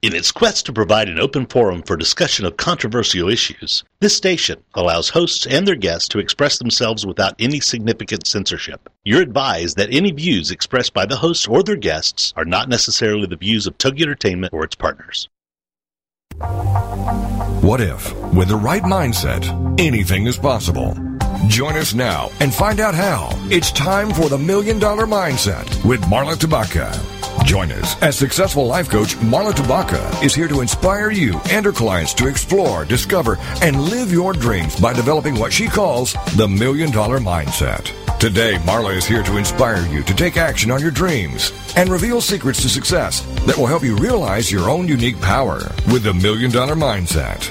In its quest to provide an open forum for discussion of controversial issues, this station allows hosts and their guests to express themselves without any significant censorship. You're advised that any views expressed by the hosts or their guests are not necessarily the views of Togi Entertainment or its partners. What if, with the right mindset, anything is possible? Join us now and find out how. It's time for the Million Dollar Mindset with Marla Tabaka. Join us as successful life coach Marla Tabaka is here to inspire you and her clients to explore, discover, and live your dreams by developing what she calls the Million Dollar Mindset. Today, Marla is here to inspire you to take action on your dreams and reveal secrets to success that will help you realize your own unique power with the Million Dollar Mindset.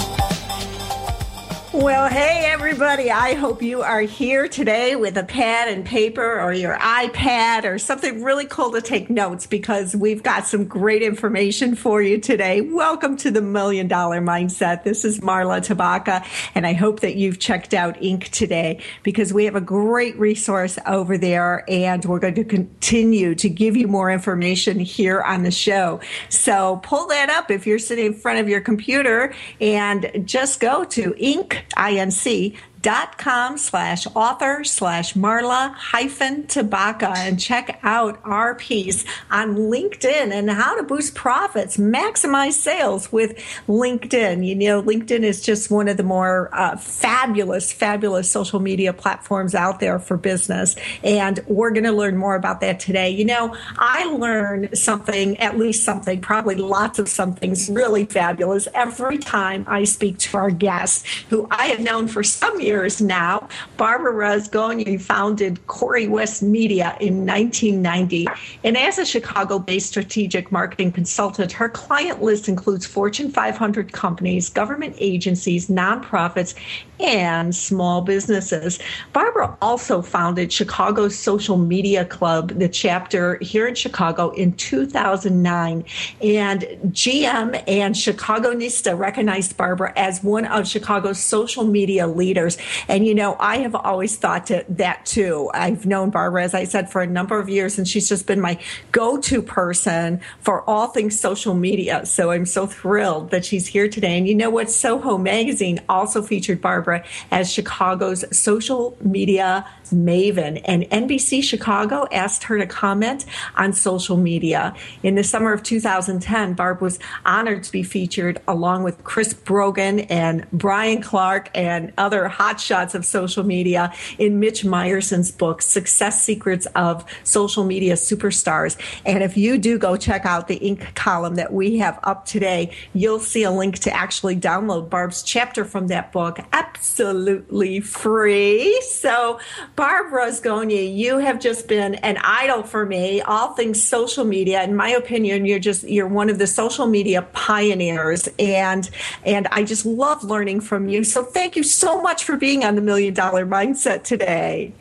Well, hey, everybody. I hope you are here today with a pad and paper or your iPad or something really cool to take notes because we've got some great information for you today. Welcome to the Million Dollar Mindset. This is Marla Tabaka, and I hope that you've checked out Inc. today because we have a great resource over there and we're going to continue to give you more information here on the show. So pull that up if you're sitting in front of your computer and just go to Inc INC dot com slash author slash Marla hyphen Tabaka and check out our piece on LinkedIn and how to boost profits, maximize sales with LinkedIn. You know, LinkedIn is just one of the more uh, fabulous, fabulous social media platforms out there for business. And we're going to learn more about that today. You know, I learn something, at least something, probably lots of somethings really fabulous every time I speak to our guests who I have known for some years years now. Barbara Rozgonyi founded CoryWest Media in 1990. And as a Chicago based strategic marketing consultant, her client list includes Fortune 500 companies, government agencies, nonprofits, and small businesses. Barbara also founded Chicago's Social Media Club, the chapter here in Chicago in 2009. And GM and Chicagonista recognized Barbara as one of Chicago's social media leaders. And, you know, I have always thought to, that too. I've known Barbara, as I said, for a number of years, and she's just been my go to person for all things social media. So I'm so thrilled that she's here today. And you know what? Soho Magazine also featured Barbara as Chicago's social media maven. And NBC Chicago asked her to comment on social media. In the summer of 2010, Barb was honored to be featured along with Chris Brogan and Brian Clark and other hotshots of social media in Mitch Meyerson's book, Success Secrets of Social Media Superstars. And if you do go check out the Inc. column that we have up today, you'll see a link to actually download Barb's chapter from that book absolutely free. So, Barb Rozgonyi, you have just been an idol for me, all things social media. In my opinion, you're just you're one of the social media pioneers and and I just love learning from you. So thank you so much for being on the Million Dollar Mindset today.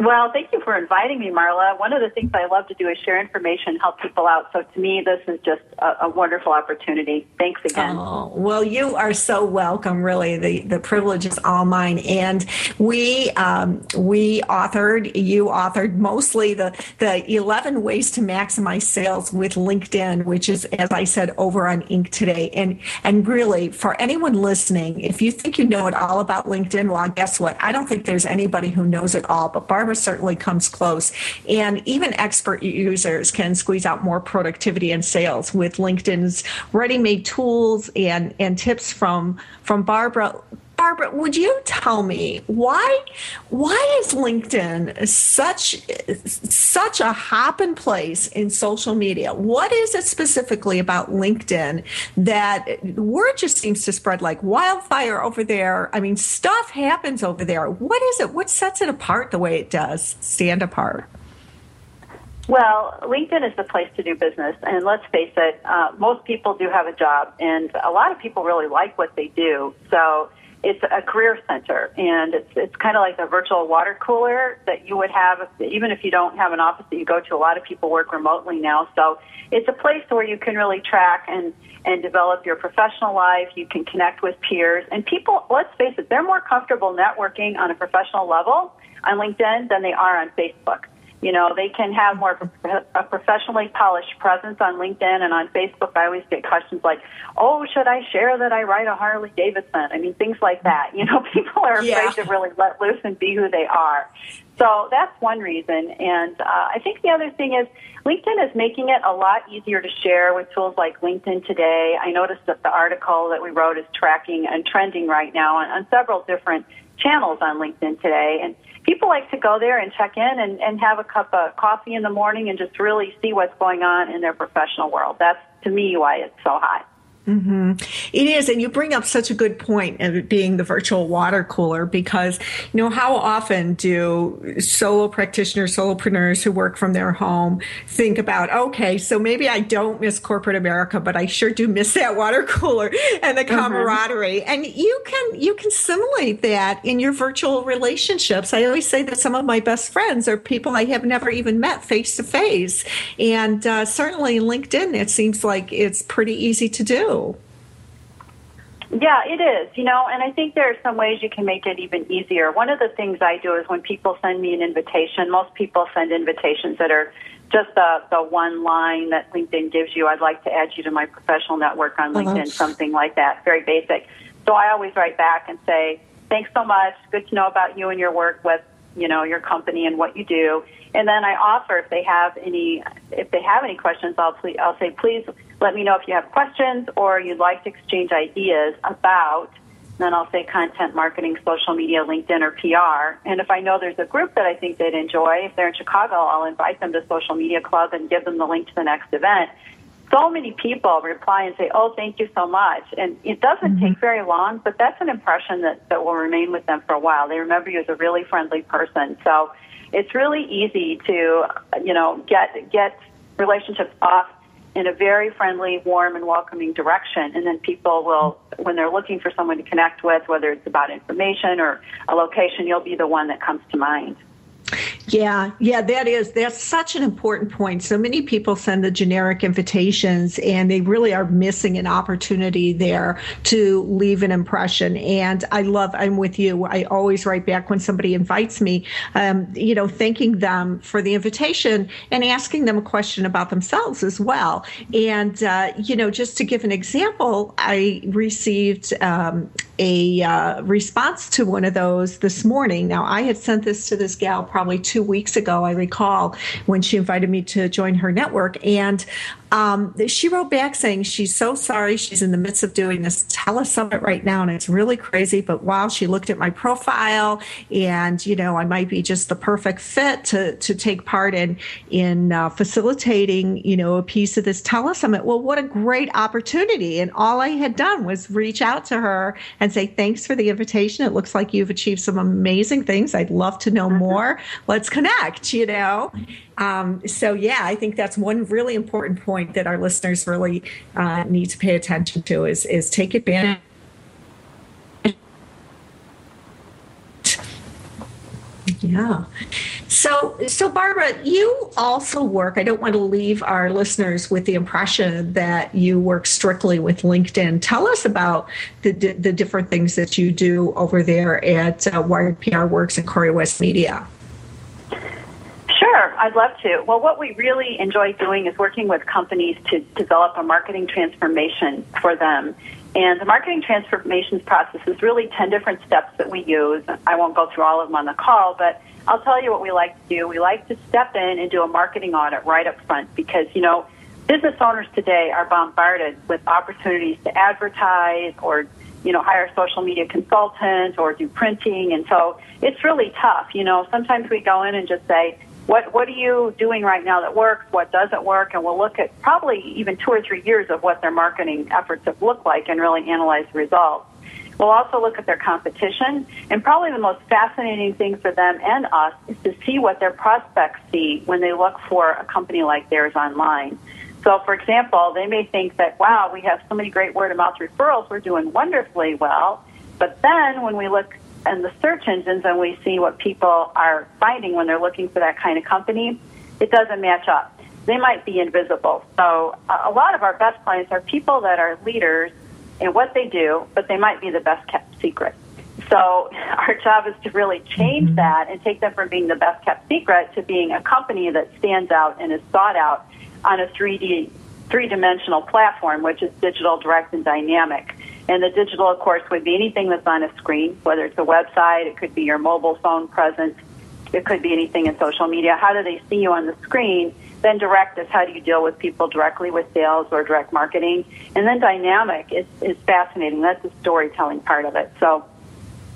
Well, thank you for inviting me, Marla. One of the things I love to do is share information, help people out. So to me, this is just a, a wonderful opportunity. Thanks again. Oh, well, you are so welcome. Really, the the privilege is all mine. And we um, we authored, you authored mostly the the eleven ways to maximize sales with LinkedIn, which is, as I said, over on Inc. today. And and really, for anyone listening, if you think you know it all about LinkedIn, well, guess what? I don't think there's anybody who knows it all, but Barbara certainly comes close. And even expert users can squeeze out more productivity and sales with LinkedIn's ready-made tools and, and tips from, from Barbara. Barbara, would you tell me why why is LinkedIn such such a hopping place in social media? What is it specifically about LinkedIn that word just seems to spread like wildfire over there? I mean, stuff happens over there. What is it? What sets it apart the way it does stand apart? Well, LinkedIn is the place to do business. And let's face it, uh, most people do have a job, and a lot of people really like what they do. So it's a career center, and it's it's kind of like a virtual water cooler that you would have if, even if you don't have an office that you go to. A lot of people work remotely now, so it's a place where you can really track and and develop your professional life. You can connect with peers and people. Let's face it, they're more comfortable networking on a professional level on LinkedIn than they are on Facebook. You know, they can have more of a professionally polished presence on LinkedIn and on Facebook. I always get questions like, "Oh, should I share that I ride a Harley Davidson?" I mean, things like that. You know, people are afraid yeah. to really let loose and be who they are. So that's one reason. And uh, I think the other thing is LinkedIn is making it a lot easier to share with tools like LinkedIn Today. I noticed that the article that we wrote is tracking and trending right now on, on several different channels on LinkedIn Today. And people like to go there and check in and, and have a cup of coffee in the morning and just really see what's going on in their professional world. That's to me why it's so hot. Mm-hmm. It is, and you bring up such a good point of it being the virtual water cooler because you know how often do solo practitioners, solopreneurs who work from their home think about okay, so maybe I don't miss corporate America, but I sure do miss that water cooler and the mm-hmm. camaraderie. Mm-hmm. And you can you can simulate that in your virtual relationships. I always say that some of my best friends are people I have never even met face to face, and uh, certainly LinkedIn, it seems like it's pretty easy to do. Yeah, it is. You know, and I think there are some ways you can make it even easier. One of the things I do is when people send me an invitation, most people send invitations that are just the, the one line that LinkedIn gives you. I'd like to add you to my professional network on uh-huh. LinkedIn, something like that, very basic. So I always write back and say, thanks so much. Good to know about you and your work with, you know, your company and what you do. And then I offer if they have any, if they have any questions, I'll, please, I'll say, please let me know if you have questions or you'd like to exchange ideas about, then I'll say content marketing, social media, LinkedIn, or PR. And if I know there's a group that I think they'd enjoy, if they're in Chicago, I'll invite them to Social Media Club and give them the link to the next event. So many people reply and say, "Oh, thank you so much," and it doesn't mm-hmm. take very long, but that's an impression that that will remain with them for a while. They remember you as a really friendly person. So it's really easy to, you know, get get relationships off in a very friendly, warm, and welcoming direction. And then people will, when they're looking for someone to connect with, whether it's about information or a location, you'll be the one that comes to mind. Yeah, yeah, that is that's such an important point. So many people send the generic invitations and they really are missing an opportunity there to leave an impression. And I love I'm with you. I always write back when somebody invites me, um, you know, thanking them for the invitation and asking them a question about themselves as well. And uh, you know, just to give an example, I received um, a uh, response to one of those this morning. Now I had sent this to this gal probably two weeks ago, I recall, when she invited me to join her network. And um, she wrote back saying she's so sorry. She's in the midst of doing this telesummit right now, and it's really crazy. But while she looked at my profile, and you know, I might be just the perfect fit to to take part in in uh, facilitating, you know, a piece of this telesummit. Well, what a great opportunity! And all I had done was reach out to her and say thanks for the invitation. It looks like you've achieved some amazing things. I'd love to know mm-hmm. more. Let's connect. You know. Um, so, yeah, I think that's one really important point that our listeners really uh, need to pay attention to is, is take advantage. Yeah. So, so Barbara, you also work. I don't want to leave our listeners with the impression that you work strictly with LinkedIn. Tell us about the the different things that you do over there at uh, Wired PR Works and CoryWest Media. Sure, I'd love to. Well, what we really enjoy doing is working with companies to develop a marketing transformation for them. And the marketing transformations process is really 10 different steps that we use. I won't go through all of them on the call, but I'll tell you what we like to do. We like to step in and do a marketing audit right up front because, you know, business owners today are bombarded with opportunities to advertise or, you know, hire social media consultant or do printing. And so it's really tough. You know, sometimes we go in and just say, what what are you doing right now that works? What doesn't work? And we'll look at probably even two or three years of what their marketing efforts have looked like and really analyze the results. We'll also look at their competition, and probably the most fascinating thing for them and us is to see what their prospects see when they look for a company like theirs online. So, for example, they may think that, wow, we have so many great word of mouth referrals, we're doing wonderfully well. But then when we look in the search engines and we see what people are finding when they're looking for that kind of company, it doesn't match up. They might be invisible. So a lot of our best clients are people that are leaders in what they do, but they might be the best kept secret. So our job is to really change mm-hmm. that and take them from being the best kept secret to being a company that stands out and is sought out on a 3D three dimensional platform, which is digital, direct, and dynamic. And the digital, of course, would be anything that's on a screen, whether it's a website, it could be your mobile phone presence, it could be anything in social media. How do they see you on the screen? Then direct is how do you deal with people directly with sales or direct marketing? And then dynamic is, is fascinating. That's the storytelling part of it. So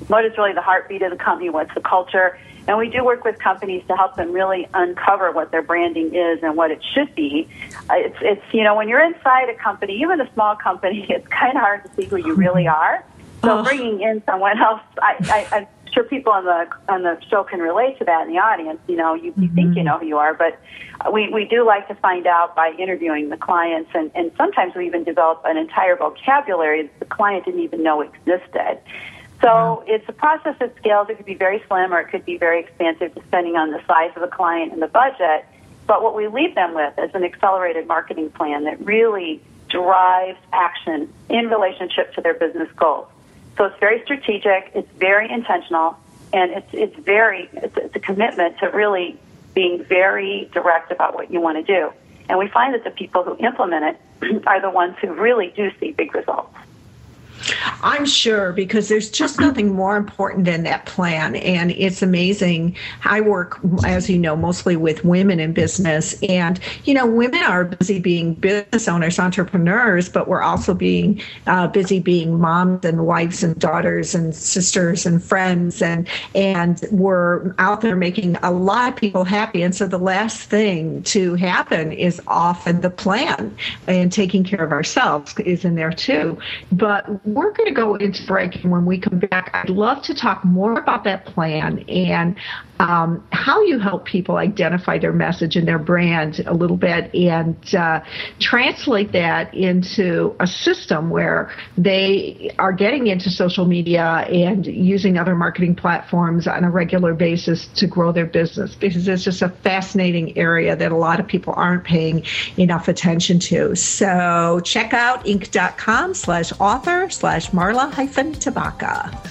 what is really the heartbeat of the company? What's the culture? And we do work with companies to help them really uncover what their branding is and what it should be. Uh, it's, it's you know, when you're inside a company, even a small company, it's kind of hard to see who you really are. So bringing in someone else, I, I, I'm sure people on the on the show can relate to that in the audience. You know, you, you mm-hmm. think you know who you are, but we we do like to find out by interviewing the clients, and and sometimes we even develop an entire vocabulary that the client didn't even know existed. So it's a process that scales. It could be very slim or it could be very expansive depending on the size of the client and the budget. But what we leave them with is an accelerated marketing plan that really drives action in relationship to their business goals. So it's very strategic, it's very intentional, and it's, it's very, it's, it's a commitment to really being very direct about what you want to do. And we find that the people who implement it are the ones who really do see big results. I'm sure because there's just nothing more important than that plan. And it's amazing. I work, as you know, mostly with women in business. And, you know, women are busy being business owners, entrepreneurs, but we're also being uh, busy being moms and wives and daughters and sisters and friends. And, and we're out there making a lot of people happy. And so the last thing to happen is often the plan and taking care of ourselves is in there too. But we're going to go into break, and when we come back, I'd love to talk more about that plan and um, how you help people identify their message and their brand a little bit and uh, translate that into a system where they are getting into social media and using other marketing platforms on a regular basis to grow their business because it's just a fascinating area that a lot of people aren't paying enough attention to. So check out inc.com slash author slash Marla hyphen Tabaka.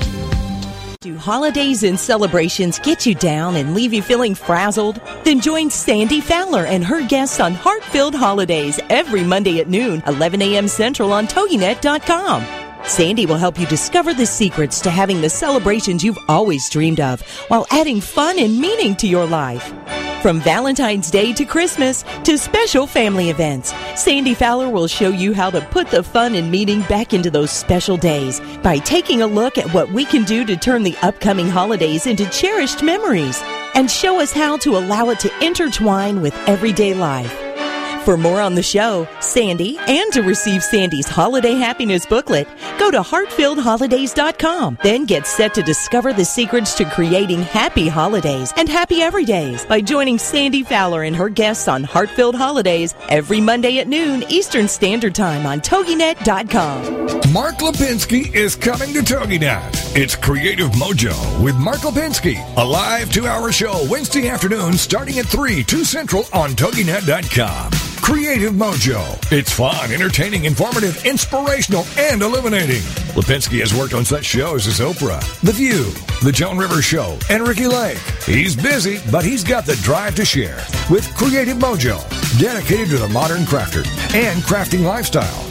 Do holidays and celebrations get you down and leave you feeling frazzled? Then join Sandy Fowler and her guests on Heart Filled Holidays every Monday at noon, 11 a.m. Central on TogiNet.com. Sandy will help you discover the secrets to having the celebrations you've always dreamed of while adding fun and meaning to your life. From Valentine's Day to Christmas to special family events, Sandy Fowler will show you how to put the fun and meaning back into those special days by taking a look at what we can do to turn the upcoming holidays into cherished memories and show us how to allow it to intertwine with everyday life. For more on the show, Sandy, and to receive Sandy's holiday happiness booklet, go to heartfilledholidays.com. Then get set to discover the secrets to creating happy holidays and happy everydays by joining Sandy Fowler and her guests on Heartfilled Holidays every Monday at noon Eastern Standard Time on TogiNet.com. Mark Lipinski is coming to TogiNet. It's Creative Mojo with Mark Lipinski, a live two-hour show Wednesday afternoon starting at 3, 2 Central on TogiNet.com. Creative Mojo. It's fun, entertaining, informative, inspirational, and illuminating. Lipinski has worked on such shows as Oprah, The View, The Joan Rivers Show, and Ricki Lake. He's busy, but he's got the drive to share with Creative Mojo, dedicated to the modern crafter and crafting lifestyle.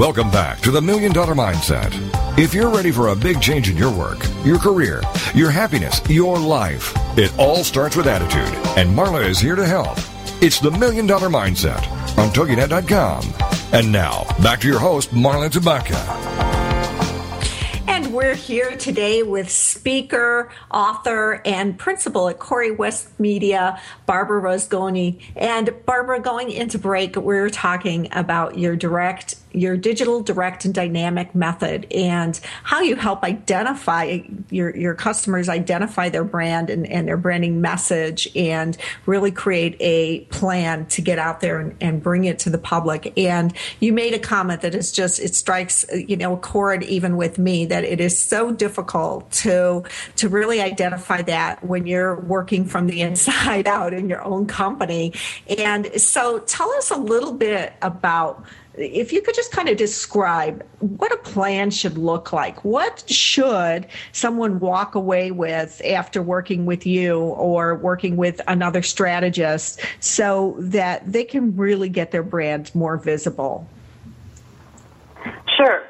Welcome back to the Million Dollar Mindset. If you're ready for a big change in your work, your career, your happiness, your life, it all starts with attitude. And Marla is here to help. It's the Million Dollar Mindset on TogiNet.com. And now, back to your host, Marla Tabaka. And we're here today with speaker, author, and principal at CoryWest Media, Barbara Rozgonyi. And Barbara, going into break, we we're talking about your direct your digital direct and dynamic method and how you help identify your, your customers identify their brand and, and their branding message and really create a plan to get out there and, and bring it to the public. And you made a comment that it's just it strikes you know a chord even with me that it is so difficult to to really identify that when you're working from the inside out in your own company. And so tell us a little bit about if you could just kind of describe what a plan should look like. What should someone walk away with after working with you or working with another strategist so that they can really get their brand more visible? Sure.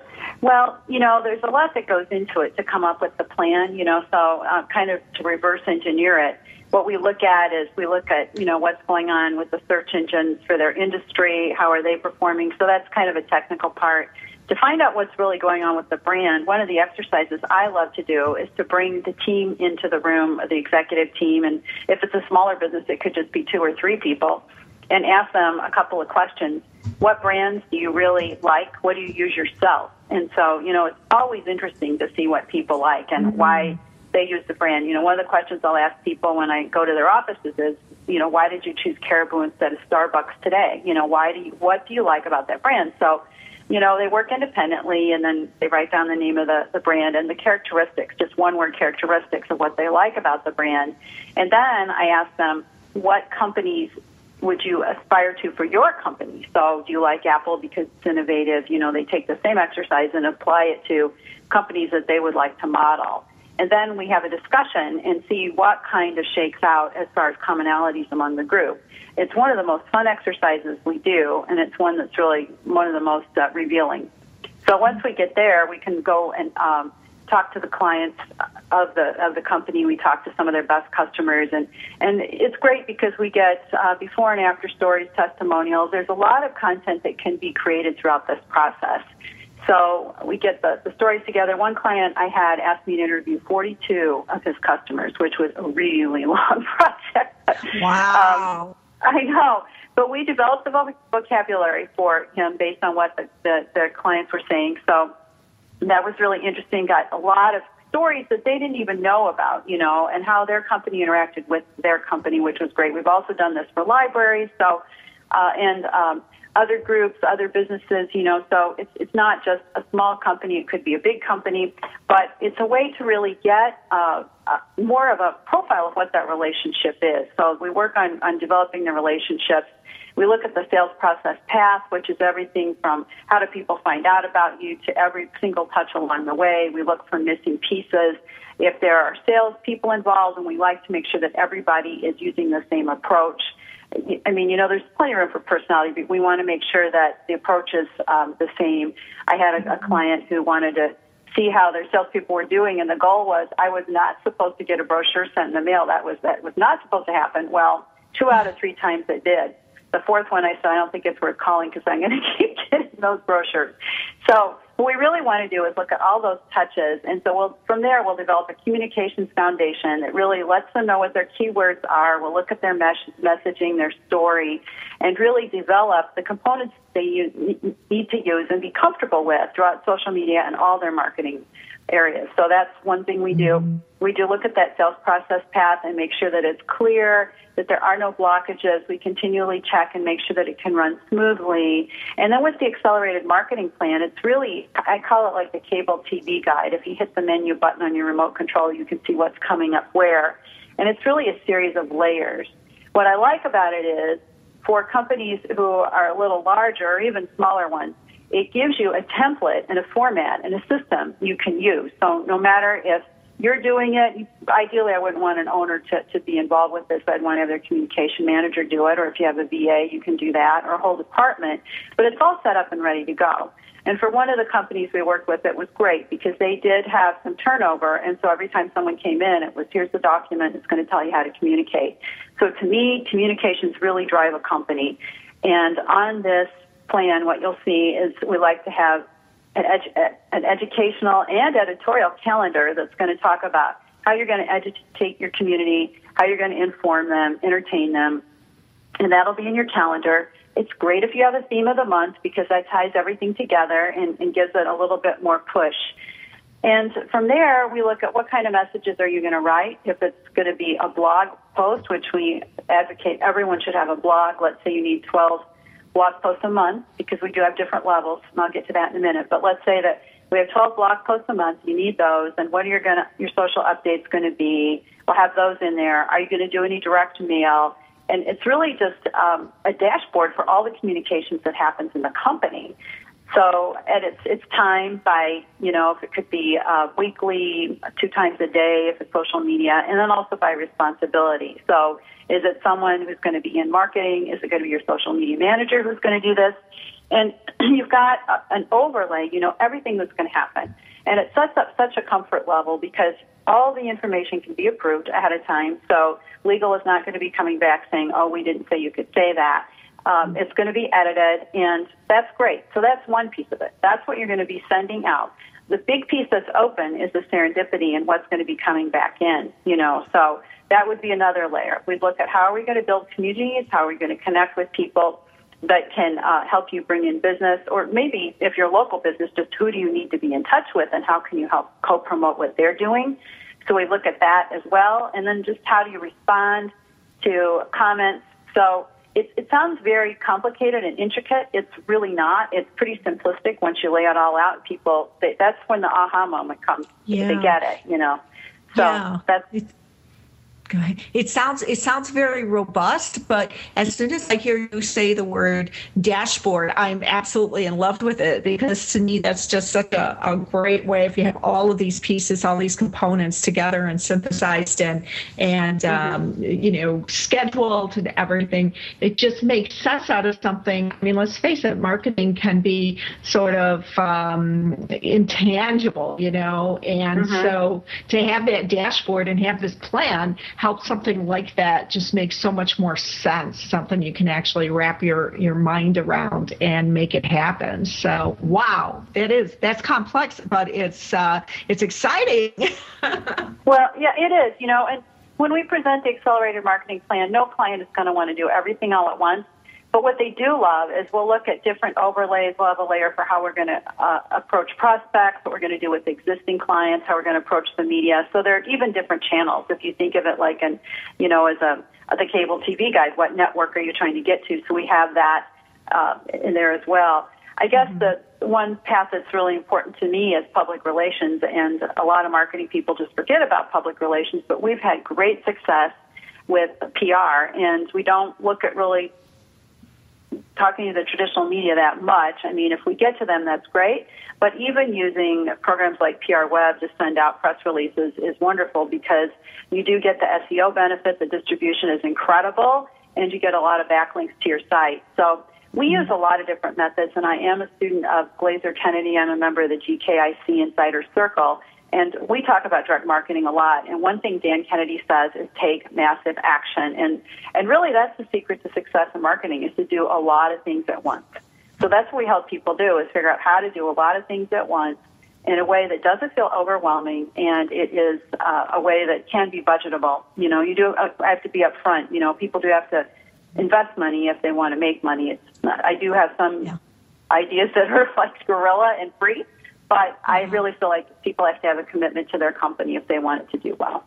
Well, you know, there's a lot that goes into it to come up with the plan, you know, so uh, kind of to reverse engineer it. What we look at is we look at you know what's going on with the search engines for their industry how are they performing? So that's kind of a technical part. To find out what's really going on with the brand one of the exercises i love to do is to bring the team into the room the executive team and if it's a smaller business it could just be two or three people and ask them a couple of questions. What brands do you really like? What do you use yourself and so you know it's always interesting to see what people like and mm-hmm. why they use the brand. You know, one of the questions I'll ask people when I go to their offices is, you know, why did you choose Caribou instead of Starbucks today? You know, why do you, what do you like about that brand? So, you know, they work independently and then they write down the name of the, the brand and the characteristics, just one word characteristics of what they like about the brand. And then I ask them, what companies would you aspire to for your company? So do you like Apple because it's innovative? You know, they take the same exercise and apply it to companies that they would like to model and then we have a discussion and see what kind of shakes out as far as commonalities among the group. It's one of the most fun exercises we do, and it's one that's really one of the most uh, revealing. So once we get there, we can go and um, talk to the clients of the of the company. We talk to some of their best customers, and and it's great because we get uh, before and after stories, testimonials. There's a lot of content that can be created throughout this process. So we get the, the stories together. One client I had asked me to interview 42 of his customers, which was a really long project. Wow. Um, I know. But we developed the vocabulary for him based on what the, the, the clients were saying. So that was really interesting. Got a lot of stories that they didn't even know about, you know, and how their company interacted with their company, which was great. We've also done this for libraries. So, uh, and um, other groups, other businesses, you know, so it's, it's not just a small company, it could be a big company, but it's a way to really get uh, uh, more of a profile of what that relationship is. So we work on, on developing the relationships. We look at the sales process path, which is everything from how do people find out about you to every single touch along the way. We look for missing pieces. If there are sales people involved, and we like to make sure that everybody is using the same approach. I mean, you know, there's plenty of room for personality, but we want to make sure that the approach is um, the same. I had a, a client who wanted to see how their salespeople were doing, and the goal was I was not supposed to get a brochure sent in the mail. That was that was not supposed to happen. Well, two out of three times it did. The fourth one, I said, I don't think it's worth calling because I'm going to keep getting those brochures. So what we really want to do is look at all those touches, and so we'll, from there we'll develop a communications foundation that really lets them know what their keywords are. We'll look at their mes- messaging, their story, and really develop the components they need to use and be comfortable with throughout social media and all their marketing areas. So that's one thing we do. We do look at that sales process path and make sure that it's clear, that there are no blockages. We continually check and make sure that it can run smoothly. And then with the accelerated marketing plan, it's really, I call it like the cable TV guide. If you hit the menu button on your remote control, you can see what's coming up where. And it's really a series of layers. What I like about it is for companies who are a little larger or even smaller ones, it gives you a template and a format and a system you can use. So no matter if you're doing it. Ideally, I wouldn't want an owner to, to be involved with this. I'd want to have their communication manager do it, or if you have a VA, you can do that, or a whole department. But it's all set up and ready to go. And for one of the companies we worked with, it was great because they did have some turnover. And so every time someone came in, it was here's the document, it's going to tell you how to communicate. So to me, communications really drive a company. And on this plan, what you'll see is we like to have an, edu- an educational and editorial calendar that's going to talk about how you're going to educate your community, how you're going to inform them, entertain them, and that'll be in your calendar. It's great if you have a theme of the month because that ties everything together and, and gives it a little bit more push. And from there, we look at what kind of messages are you going to write. If it's going to be a blog post, which we advocate everyone should have a blog. Let's say you need 12 blog posts a month because we do have different levels, and I'll get to that in a minute. But let's say that we have 12 blog posts a month. You need those, and what are your gonna your social updates going to be? We'll have those in there. Are you going to do any direct mail? And it's really just um, a dashboard for all the communications that happens in the company. So at its its time by you know if it could be uh, weekly, two times a day if it's social media, and then also by responsibility. So is it someone who's going to be in marketing? Is it going to be your social media manager who's going to do this? And you've got a, an overlay, you know everything that's going to happen, and it sets up such a comfort level because all the information can be approved ahead of time. So legal is not going to be coming back saying, "Oh, we didn't say you could say that." Um, it's going to be edited, and that's great. So that's one piece of it. That's what you're going to be sending out. The big piece that's open is the serendipity and what's going to be coming back in. You know, so that would be another layer. We look at how are we going to build communities, how are we going to connect with people that can uh, help you bring in business, or maybe if you're a local business, just who do you need to be in touch with, and how can you help co-promote what they're doing. So we look at that as well, and then just how do you respond to comments. So it, it sounds very complicated and intricate. It's really not. It's pretty simplistic once you lay it all out. People, they, that's when the aha moment comes. Yeah. They get it, you know. So yeah. that's it's, Go ahead. It sounds it sounds very robust, but as soon as I hear you say the word dashboard, I'm absolutely in love with it because to me that's just such a, a great way if you have all of these pieces, all these components together and synthesized and and um, you know scheduled and everything. It just makes sense out of something. I mean, let's face it, marketing can be sort of um, intangible, you know, and mm-hmm. so to have that dashboard and have this plan help something like that just make so much more sense, something you can actually wrap your, your mind around and make it happen. So, wow, it is. That's complex, but it's, uh, it's exciting. well, yeah, it is, you know, and when we present the accelerated marketing plan, no client is going to want to do everything all at once. But what they do love is we'll look at different overlays. We'll have a layer for how we're going to uh, approach prospects, what we're going to do with existing clients, how we're going to approach the media. So there are even different channels. If you think of it like an, you know, as a the cable TV guide, what network are you trying to get to? So we have that uh, in there as well. I guess mm-hmm. the one path that's really important to me is public relations, and a lot of marketing people just forget about public relations. But we've had great success with PR, and we don't look at really talking to the traditional media that much. I mean, if we get to them, that's great. But even using programs like PR Web to send out press releases is wonderful because you do get the SEO benefit, the distribution is incredible, and you get a lot of backlinks to your site. So we mm-hmm. use a lot of different methods, and I am a student of Glazer Kennedy. I'm a member of the GKIC Insider Circle. And we talk about direct marketing a lot. And one thing Dan Kennedy says is take massive action. And, and really that's the secret to success in marketing is to do a lot of things at once. So that's what we help people do is figure out how to do a lot of things at once in a way that doesn't feel overwhelming and it is uh, a way that can be budgetable. You know, you do uh, have to be upfront. You know, people do have to invest money if they want to make money. It's not, I do have some yeah. ideas that are like guerrilla and free but I mm-hmm. really feel like people have to have a commitment to their company if they want it to do well.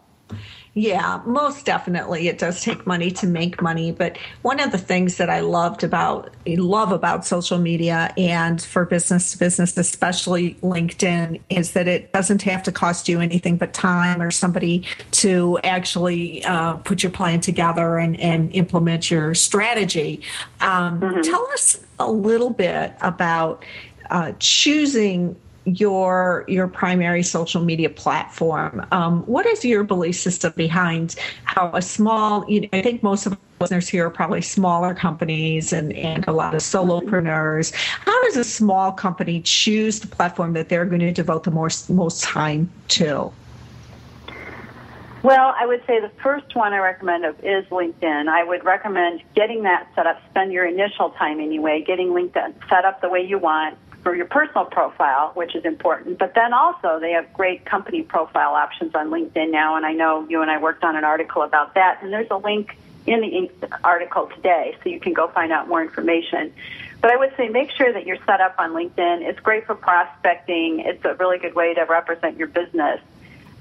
Yeah, most definitely. It does take money to make money, but one of the things that I loved about love about social media and for business to business, especially LinkedIn, is that it doesn't have to cost you anything but time or somebody to actually uh, put your plan together and, and implement your strategy. Um, mm-hmm. Tell us a little bit about uh, choosing your your primary social media platform. Um, what is your belief system behind how a small? You know, I think most of listeners here are probably smaller companies and, and a lot of solopreneurs. How does a small company choose the platform that they're going to devote the most most time to? Well, I would say the first one I recommend is LinkedIn. I would recommend getting that set up. Spend your initial time anyway, getting LinkedIn set up the way you want for your personal profile, which is important. But then also, they have great company profile options on LinkedIn now, and I know you and I worked on an article about that. And there's a link in the article today, so you can go find out more information. But I would say make sure that you're set up on LinkedIn. It's great for prospecting. It's a really good way to represent your business.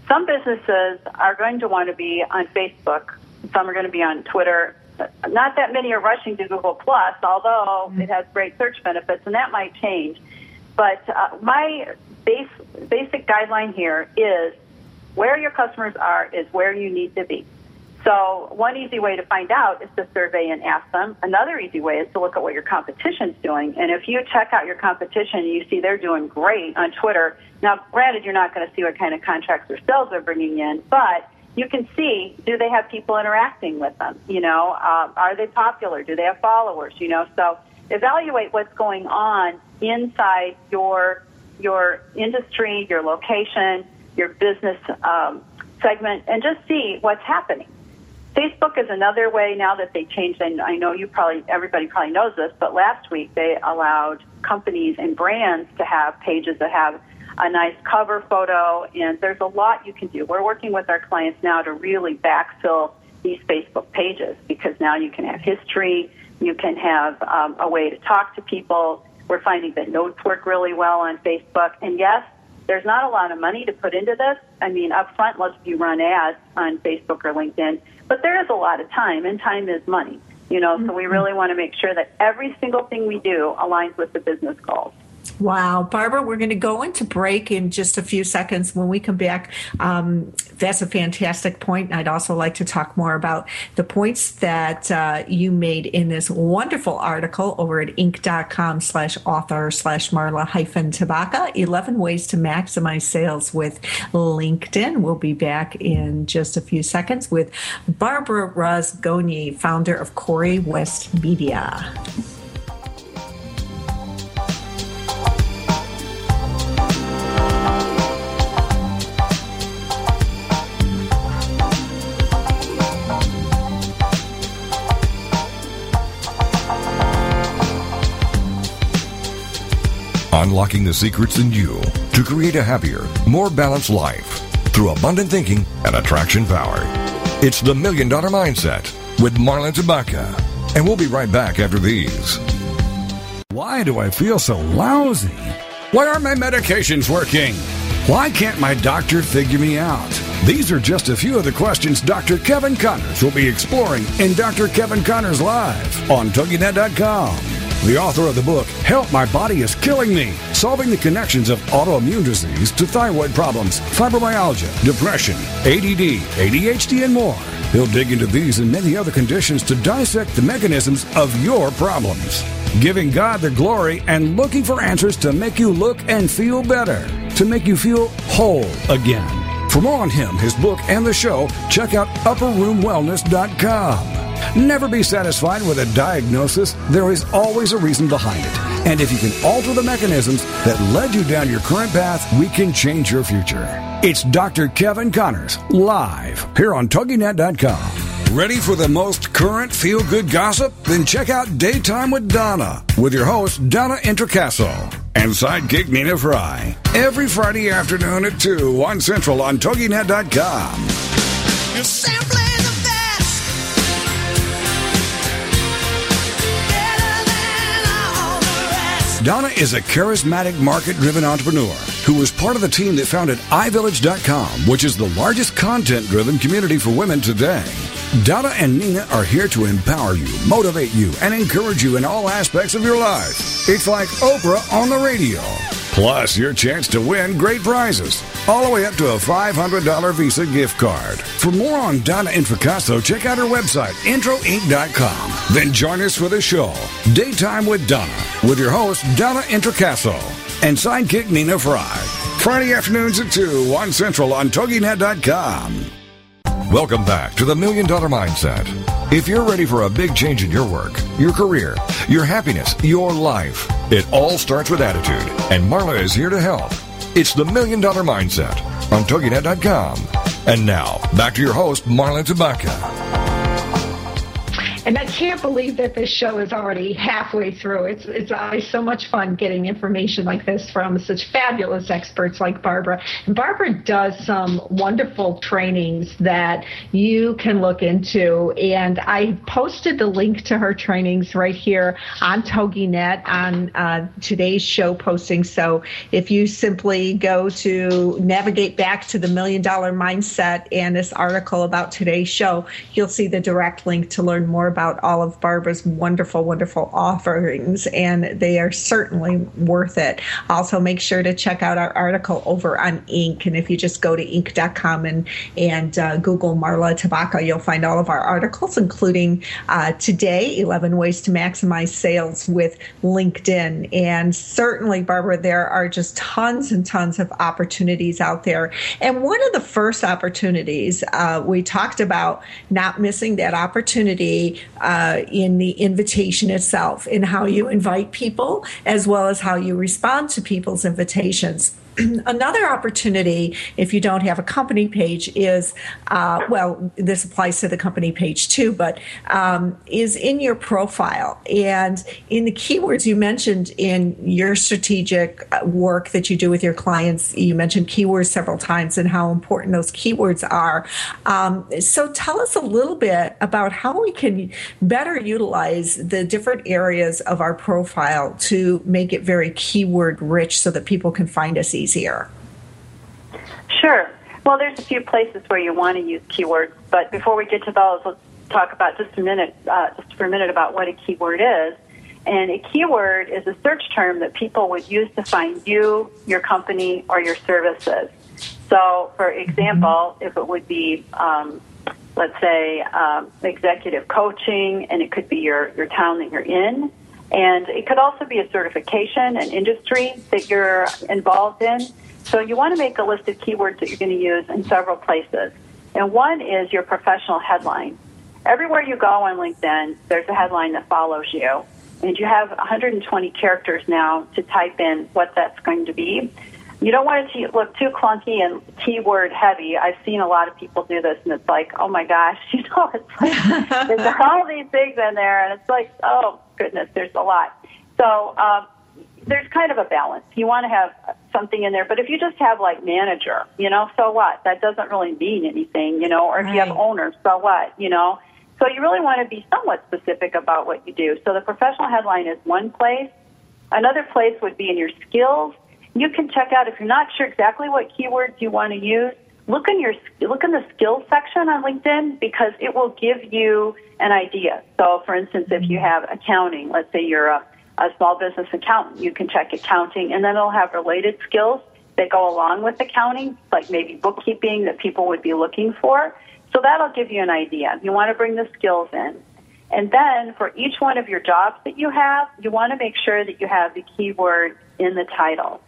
Some businesses are going to want to be on Facebook. Some are going to be on Twitter. Not that many are rushing to Google Plus, although it has great search benefits, and that might change. But uh, my base, basic guideline here is where your customers are is where you need to be. So one easy way to find out is to survey and ask them. Another easy way is to look at what your competition's doing. And if you check out your competition and you see they're doing great on Twitter, now granted you're not going to see what kind of contracts or sales they're bringing in, but you can see do they have people interacting with them? You know, uh, are they popular? Do they have followers? You know, so evaluate what's going on inside your your industry, your location, your business um, segment, and just see what's happening. Facebook is another way now that they changed, and I know you probably, everybody probably knows this, but last week they allowed companies and brands to have pages that have a nice cover photo, and there's a lot you can do. We're working with our clients now to really backfill these Facebook pages because now you can have history, you can have um, a way to talk to people. We're finding that notes work really well on Facebook, and yes, there's not a lot of money to put into this. I mean, up front, unless you run ads on Facebook or LinkedIn, but there is a lot of time, and time is money. You know, mm-hmm. so we mm-hmm. really want to make sure that every single thing we do aligns with the business goals. Wow. Barbara, we're going to go into break in just a few seconds. When we come back, um, that's a fantastic point. I'd also like to talk more about the points that uh, you made in this wonderful article over at inc.com slash author slash Marla hyphen Tabaka 11 ways to maximize sales with LinkedIn. We'll be back in just a few seconds with Barbara Rozgonyi, founder of CoryWest Media. Unlocking the secrets in you to create a happier, more balanced life through abundant thinking and attraction power. It's the Million Dollar Mindset with Marla Tabaka. And we'll be right back after these. Why do I feel so lousy? Why aren't my medications working? Why can't my doctor figure me out? These are just a few of the questions Dr. Kevin Connors will be exploring in Dr. Kevin Connors Live on TogiNet.com the author of the book, Help My Body Is Killing Me Solving the Connections of Autoimmune Disease to Thyroid Problems, Fibromyalgia, Depression, ADD, ADHD, and more. He'll dig into these and many other conditions to dissect the mechanisms of your problems. Giving God the glory and looking for answers to make you look and feel better, to make you feel whole again. For more on him, his book, and the show, check out upperroomwellness.com. Never be satisfied with a diagnosis. There is always a reason behind it. And if you can alter the mechanisms that led you down your current path, we can change your future. It's Dr. Kevin Connors, live here on TogiNet.com. Ready for the most current feel good gossip? Then check out Daytime with Donna with your host, Donna Introcaso, and sidekick Nina Fry. Every Friday afternoon at 2, 1 Central on TogiNet.com. Donna is a charismatic market driven entrepreneur who was part of the team that founded iVillage.com, which is the largest content driven community for women today. Donna and Nina are here to empower you, motivate you, and encourage you in all aspects of your life. It's like Oprah on the radio. Plus, your chance to win great prizes, all the way up to a $500 Visa gift card. For more on Donna Introcaso, check out her website, introinc.com. Then join us for the show, Daytime with Donna, with your host, Donna Introcaso. and sidekick Nina Fry. Friday afternoons at 2, 1 Central on TogiNet.com. Welcome back to the Million Dollar Mindset. If you're ready for a big change in your work, your career, your happiness, your life, it all starts with attitude, and Marla is here to help. It's the Million Dollar Mindset on TogiNet.com. And now, back to your host, Marla Tabaka. And I can't believe that this show is already halfway through. It's it's always so much fun getting information like this from such fabulous experts like Barbara. And Barbara does some wonderful trainings that you can look into. And I posted the link to her trainings right here on TogiNet on uh, today's show posting. So if you simply go to navigate back to the Million Dollar Mindset and this article about today's show, you'll see the direct link to learn more about all of Barbara's wonderful, wonderful offerings, and they are certainly worth it. Also, make sure to check out our article over on Inc. And if you just go to Inc.com and and uh, Google Marla Tabaka, you'll find all of our articles, including uh, today, 11 ways to maximize sales with LinkedIn. And certainly, Barbara, there are just tons and tons of opportunities out there. And one of the first opportunities uh, we talked about not missing that opportunity uh, in the invitation itself, in how you invite people, as well as how you respond to people's invitations. Another opportunity, if you don't have a company page, is uh, well, this applies to the company page too, but um, is in your profile and in the keywords you mentioned in your strategic uh, work that you do with your clients. You mentioned keywords several times and how important those keywords are. Um, so tell us a little bit about how we can better utilize the different areas of our profile to make it very keyword rich so that people can find us easier? Sure. Well, there's a few places where you want to use keywords, but before we get to those, let's talk about just a minute, uh, just for a minute about what a keyword is. And a keyword is a search term that people would use to find you, your company, or your services. So, for example, if it would be, um, let's say, um, executive coaching, and it could be your, your town that you're in, and it could also be a certification, an industry that you're involved in. So you want to make a list of keywords that you're going to use in several places. And one is your professional headline. Everywhere you go on LinkedIn, there's a headline that follows you. And you have 120 characters now to type in what that's going to be. You don't want it to look too clunky and keyword heavy. I've seen a lot of people do this, and it's like, oh my gosh, you know, it's like there's all these things in there, and it's like, oh goodness, there's a lot. So um, there's kind of a balance. You want to have something in there, but if you just have like manager, you know, so what? That doesn't really mean anything, you know. Or if right. you have owner, so what? You know. So you really want to be somewhat specific about what you do. So the professional headline is one place. Another place would be in your skills you can check out if you're not sure exactly what keywords you want to use. Look in your look in the skills section on LinkedIn because it will give you an idea. So, for instance, if you have accounting, let's say you're a, a small business accountant, you can check accounting, and then it'll have related skills that go along with accounting, like maybe bookkeeping that people would be looking for. So that'll give you an idea. You want to bring the skills in. And then for each one of your jobs that you have, you want to make sure that you have the keyword in the title.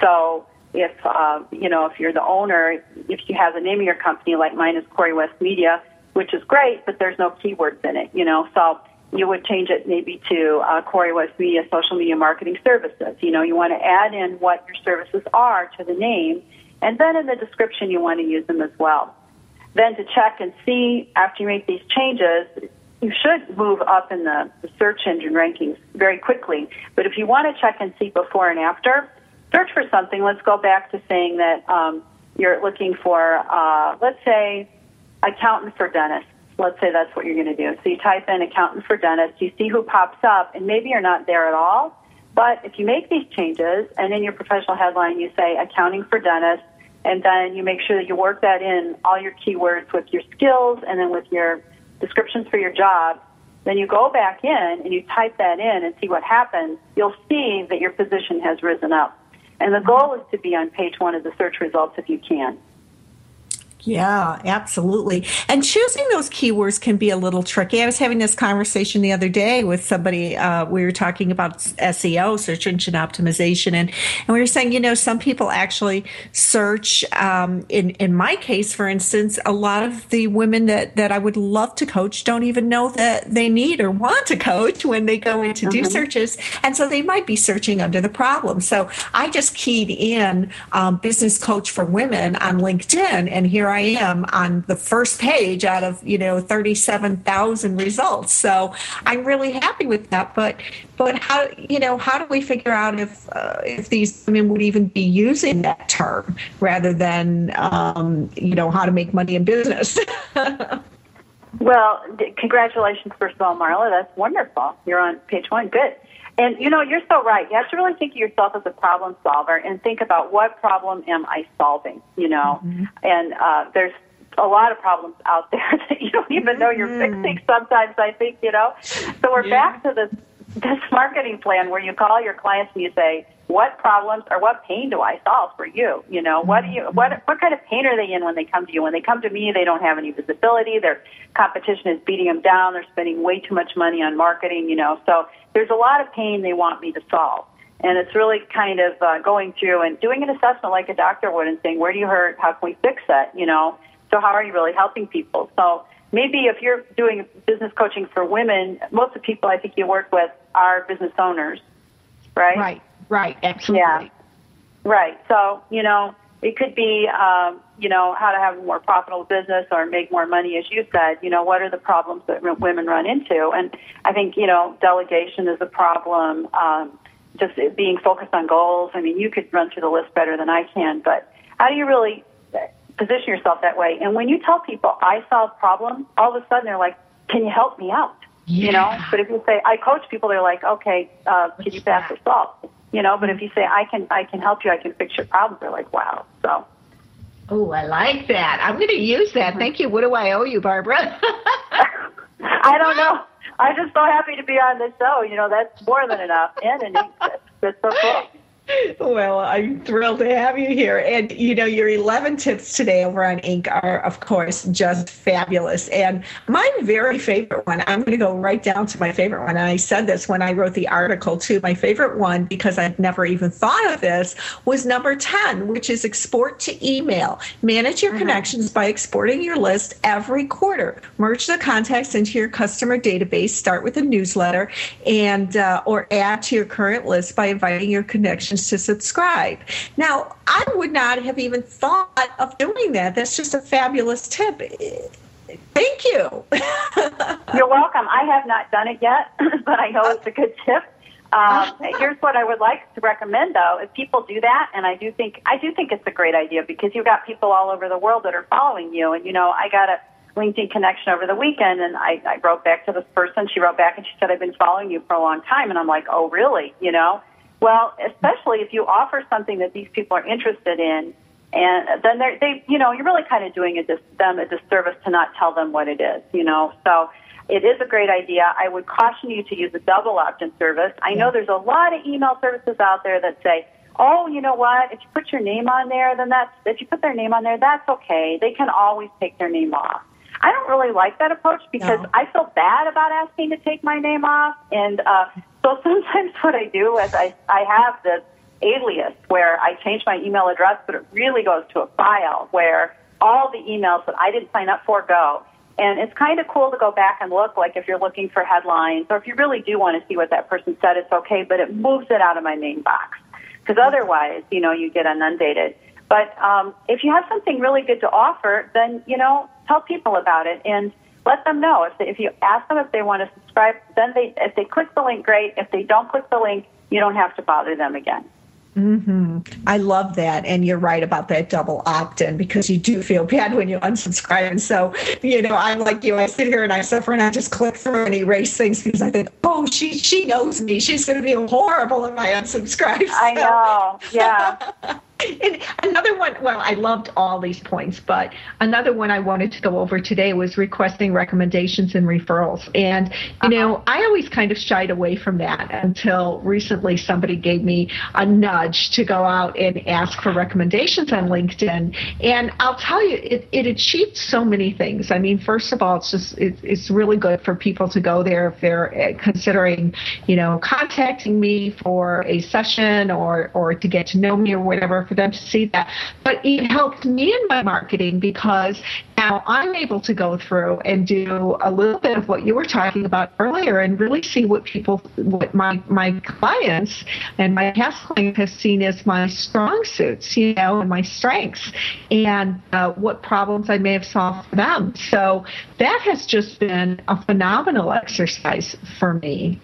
So if uh, you know if you're the owner, if you have the name of your company, like mine is CoryWest Media, which is great, but there's no keywords in it, you know. So you would change it maybe to uh, CoryWest Media Social Media Marketing Services. You know, you want to add in what your services are to the name, and then in the description you want to use them as well. Then to check and see after you make these changes, you should move up in the, the search engine rankings very quickly. But if you want to check and see before and after, search for something, let's go back to saying that um, you're looking for, uh, let's say, accountant for dentist. Let's say that's what you're going to do. So you type in accountant for dentist, you see who pops up, and maybe you're not there at all. But if you make these changes, and in your professional headline you say accounting for dentist, and then you make sure that you work that in all your keywords with your skills and then with your descriptions for your job, then you go back in and you type that in and see what happens, you'll see that your position has risen up. And the goal is to be on page one of the search results if you can. Yeah, absolutely. And choosing those keywords can be a little tricky. I was having this conversation the other day with somebody. Uh, we were talking about SEO, search engine optimization, and, and we were saying, you know, some people actually search. Um, in in my case, for instance, a lot of the women that that I would love to coach don't even know that they need or want to coach when they go in to mm-hmm. do searches, and so they might be searching under the problem. So I just keyed in um, business coach for women on LinkedIn, and here I am on the first page out of you know 37,000 results. So I'm really happy with that. But but how you know how do we figure out if uh, if these women would even be using that term rather than um, you know how to make money in business? well, congratulations first of all, Marla. That's wonderful. You're on page one. Good. And you know, you're so right. You have to really think of yourself as a problem solver and think about what problem am I solving, you know? Mm-hmm. And uh, there's a lot of problems out there that you don't even know you're mm-hmm. fixing sometimes, I think, you know? So we're yeah. back to this this marketing plan where you call your clients and you say, what problems or what pain do I solve for you? You know, what do you what what kind of pain are they in when they come to you? When they come to me, they don't have any visibility. Their competition is beating them down. They're spending way too much money on marketing. You know, so there's a lot of pain they want me to solve. And it's really kind of uh, going through and doing an assessment like a doctor would and saying, where do you hurt? How can we fix that? You know, so how are you really helping people? So maybe if you're doing business coaching for women, most of the people I think you work with are business owners, right? Right. Right, absolutely. Yeah. Right. So, you know, it could be, um, you know, how to have a more profitable business or make more money, as you said. You know, what are the problems that women run into? And I think, you know, delegation is a problem. Um, just being focused on goals. I mean, you could run through the list better than I can, but how do you really position yourself that way? And when you tell people, I solve problems, all of a sudden they're like, can you help me out? Yeah. You know, but if you say, I coach people, they're like, okay, uh, can you pass the salt? you know. But if you say I can, I can help you, I can fix your problems, they're like, wow. So. Oh, I like that. I'm going to use that. Thank you. What do I owe you, Barbara? I don't know. I'm just so happy to be on the show. You know, that's more than enough. And an That's so cool. Well, I'm thrilled to have you here. And, you know, your 11 tips today over on Inc. are, of course, just fabulous. And my very favorite one, I'm going to go right down to my favorite one. And I said this when I wrote the article, too. My favorite one, because I'd never even thought of this, was number 10, which is export to email. Manage your mm-hmm. connections by exporting your list every quarter. Merge the contacts into your customer database. Start with a newsletter and uh, or add to your current list by inviting your connections to subscribe. Now, I would not have even thought of doing that. That's just a fabulous tip. Thank you. You're welcome. I have not done it yet, but I know it's a good tip. Um, here's what I would like to recommend, though: if people do that, and I do think I do think it's a great idea because you've got people all over the world that are following you, and you know, I got a LinkedIn connection over the weekend, and I, I wrote back to this person. She wrote back and she said, "I've been following you for a long time," and I'm like, "Oh, really?" You know. Well, especially if you offer something that these people are interested in, and then they, they, you know, you're really kind of doing a dis- them a disservice to not tell them what it is, you know. So it is a great idea. I would caution you to use a double opt-in service. I know there's a lot of email services out there that say, oh, you know what? If you put your name on there, then that's if you put their name on there, that's okay. They can always take their name off. I don't really like that approach because no. I feel bad about asking to take my name off, and uh, so sometimes what I do is I, I have this alias where I change my email address, but it really goes to a file where all the emails that I didn't sign up for go. And it's kind of cool to go back and look, like if you're looking for headlines or if you really do want to see what that person said, it's okay, but it moves it out of my main box. Because otherwise, you know, you get inundated. But um, if you have something really good to offer, then, you know, tell people about it. And let them know if they, if you ask them if they want to subscribe. Then they if they click the link, great. If they don't click the link, you don't have to bother them again. Mm-hmm. I love that. And you're right about that double opt in because you do feel bad when you unsubscribe. And so, you know, I'm like you, I sit here and I suffer and I just click through and erase things because I think, oh, she she knows me. She's going to be horrible if I unsubscribe. So. I know. Yeah. and another one, well, I loved all these points, but another one I wanted to go over today was requesting recommendations and referrals. And, you uh-huh. know, I always kind of shied away from that until recently somebody gave me a nudge to go out and ask for recommendations on LinkedIn. And I'll tell you, it, it achieved so many things. I mean, first of all, it's just, it, it's really good for people to go there if they're eh, considering, you know, contacting me for a session or, or to get to know me or whatever, for them to see that. But it helped me in my marketing because now I'm able to go through and do a little bit of what you were talking about earlier and really see what people, what my, my clients and my past clients have seen as my strong suits, you know, and my strengths and uh, what problems I may have solved for them. So that has just been a phenomenal exercise for me.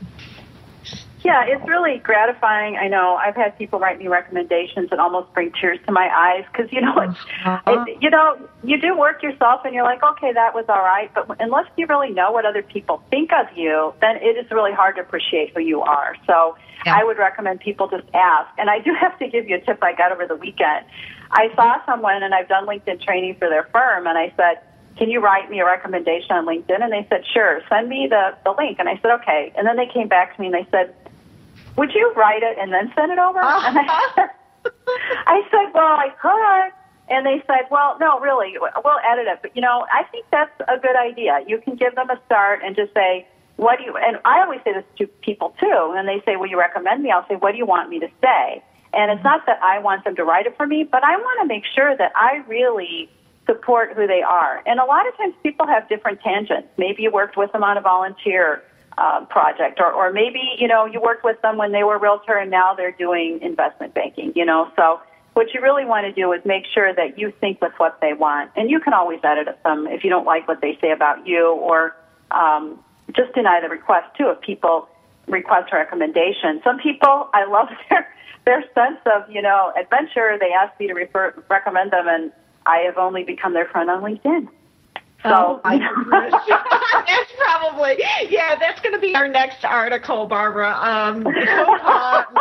Yeah, it's really gratifying. I know I've had people write me recommendations and almost bring tears to my eyes because you know, it's, uh-huh. it, you know, you do work yourself and you're like, okay, that was all right, but unless you really know what other people think of you, then it is really hard to appreciate who you are. So yeah. I would recommend people just ask. And I do have to give you a tip I got over the weekend. I saw someone and I've done LinkedIn training for their firm, and I said can you write me a recommendation on LinkedIn? And they said, sure, send me the, the link. And I said, okay. And then they came back to me and they said, would you write it and then send it over? Uh-huh. And I said, I said, well, I could. And they said, well, no, really, we'll edit it. But, you know, I think that's a good idea. You can give them a start and just say, what do you, and I always say this to people too, and they say, will you recommend me? I'll say, what do you want me to say? And it's not that I want them to write it for me, but I want to make sure that I really support who they are. And a lot of times people have different tangents. Maybe you worked with them on a volunteer uh, project, or, or maybe you know you worked with them when they were realtor and now they're doing investment banking. You know, so what you really want to do is make sure that you think with what they want, and you can always edit them if you don't like what they say about you, or um, just deny the request too if people request a recommendation. Some people, I love their their sense of you know adventure. They ask me to refer recommend them, and I have only become their friend on LinkedIn. So oh, that's probably yeah. That's going to be our next article, Barbara. Um,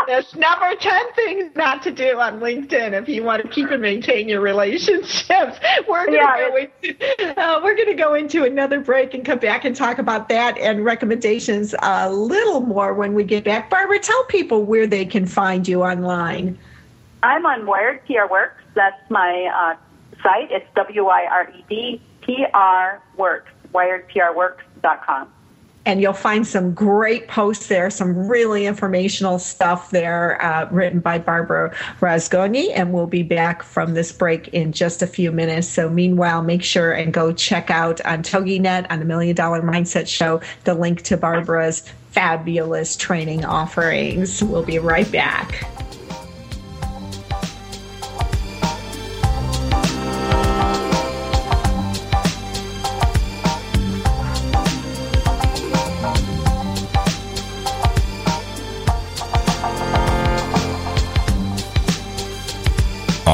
there's never ten things not to do on LinkedIn if you want to keep and maintain your relationships. We're going yeah, to go into uh, we're going to go into another break and come back and talk about that and recommendations a little more when we get back. Barbara, tell people where they can find you online. I'm on Wired PR Works. That's my uh, site. It's W I R E D PR Works, wiredprworks.com. And you'll find some great posts there, some really informational stuff there uh, written by Barbara Rozgonyi. And we'll be back from this break in just a few minutes. So, meanwhile, make sure and go check out on TogiNet on the Million Dollar Mindset Show the link to Barbara's fabulous training offerings. We'll be right back.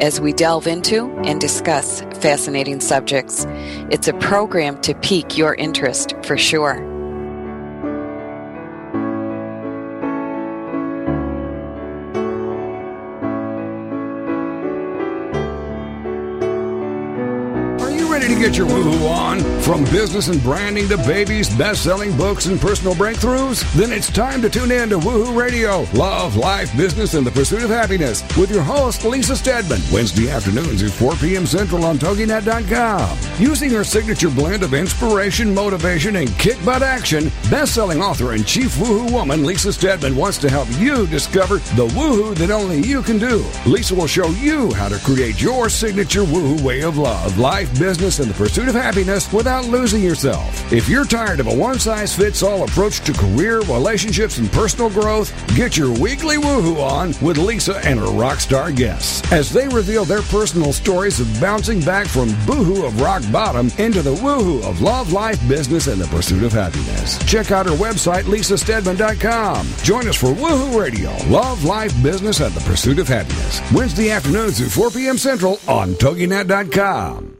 as we delve into and discuss fascinating subjects. It's a program to pique your interest for sure. Get your woohoo on? From business and branding to babies, best selling books, and personal breakthroughs? Then it's time to tune in to Woohoo Radio Love, Life, Business, and the Pursuit of Happiness with your host, Lisa Steadman, Wednesday afternoons at 4 p.m. Central on TogiNet.com. Using her signature blend of inspiration, motivation, and kick butt action, best selling author and chief woohoo woman Lisa Steadman wants to help you discover the woohoo that only you can do. Lisa will show you how to create your signature woohoo way of love, life, business, and the pursuit of happiness without losing yourself. If you're tired of a one size fits all approach to career, relationships, and personal growth, get your weekly woohoo on with Lisa and her rock star guests as they reveal their personal stories of bouncing back from boohoo of rock bottom into the woohoo of love, life, business, and the pursuit of happiness. Check out her website, lisasteadman.com. Join us for Woohoo Radio, Love, Life, Business, and the Pursuit of Happiness. Wednesday afternoons at 4 p.m. Central on TogiNet.com.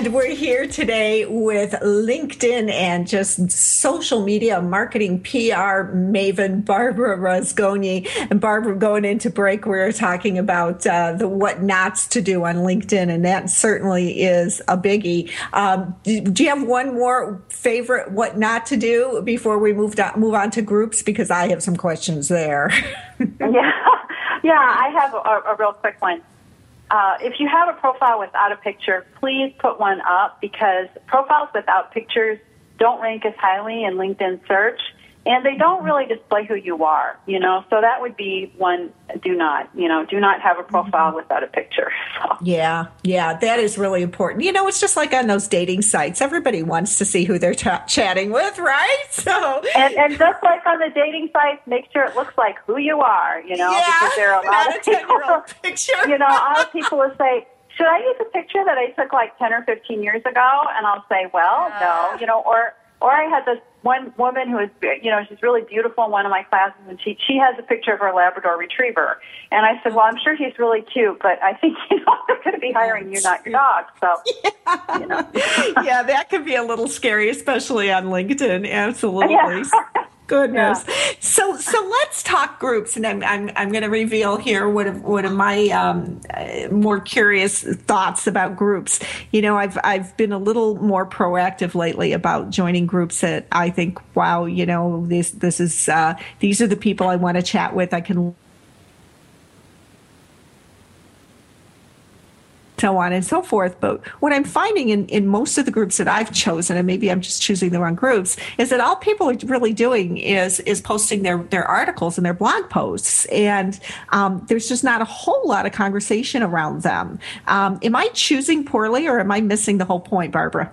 And we're here today with LinkedIn and just social media marketing PR maven Barbara Rozgonyi. And Barbara, going into break, we were talking about uh, the what nots to do on LinkedIn, and that certainly is a biggie. Um, do, do, you have one more favorite what not to do before we move on, move on to groups? Because I have some questions there. yeah, yeah, I have a, a real quick one. Uh, if you have a profile without a picture, please put one up because profiles without pictures don't rank as highly in LinkedIn search and they don't really display who you are, you know. So that would be one. Do not, you know, do not have a profile mm-hmm. without a picture. So. Yeah, yeah, that is really important. You know, it's just like on those dating sites. Everybody wants to see who they're t- chatting with, right? So, and and just like on the dating sites, make sure it looks like who you are, you know, yeah, because there are a lot of people. Picture. you know, a lot of people will say. Should I use a picture that I took like 10 or 15 years ago? And I'll say, well, no, you know, or or I had this one woman who is, you know, she's really beautiful in one of my classes, and she she has a picture of her Labrador Retriever, and I said, well, I'm sure he's really cute, but I think you know they're going to be hiring you, not your dog. So, yeah. you know, yeah, that could be a little scary, especially on LinkedIn. Absolutely. Yeah goodness. Yeah. So so let's talk groups, and I'm I'm, I'm going to reveal here one of one of my um, uh, more curious thoughts about groups. You know, I've I've been a little more proactive lately about joining groups that I think, wow, you know, this this is uh, these are the people I want to chat with. I can so on and so forth. But what I'm finding in, in most of the groups that I've chosen, and maybe I'm just choosing the wrong groups, is that all people are really doing is is posting their their articles and their blog posts, and um, there's just not a whole lot of conversation around them. Um, am I choosing poorly, or am I missing the whole point, Barbara?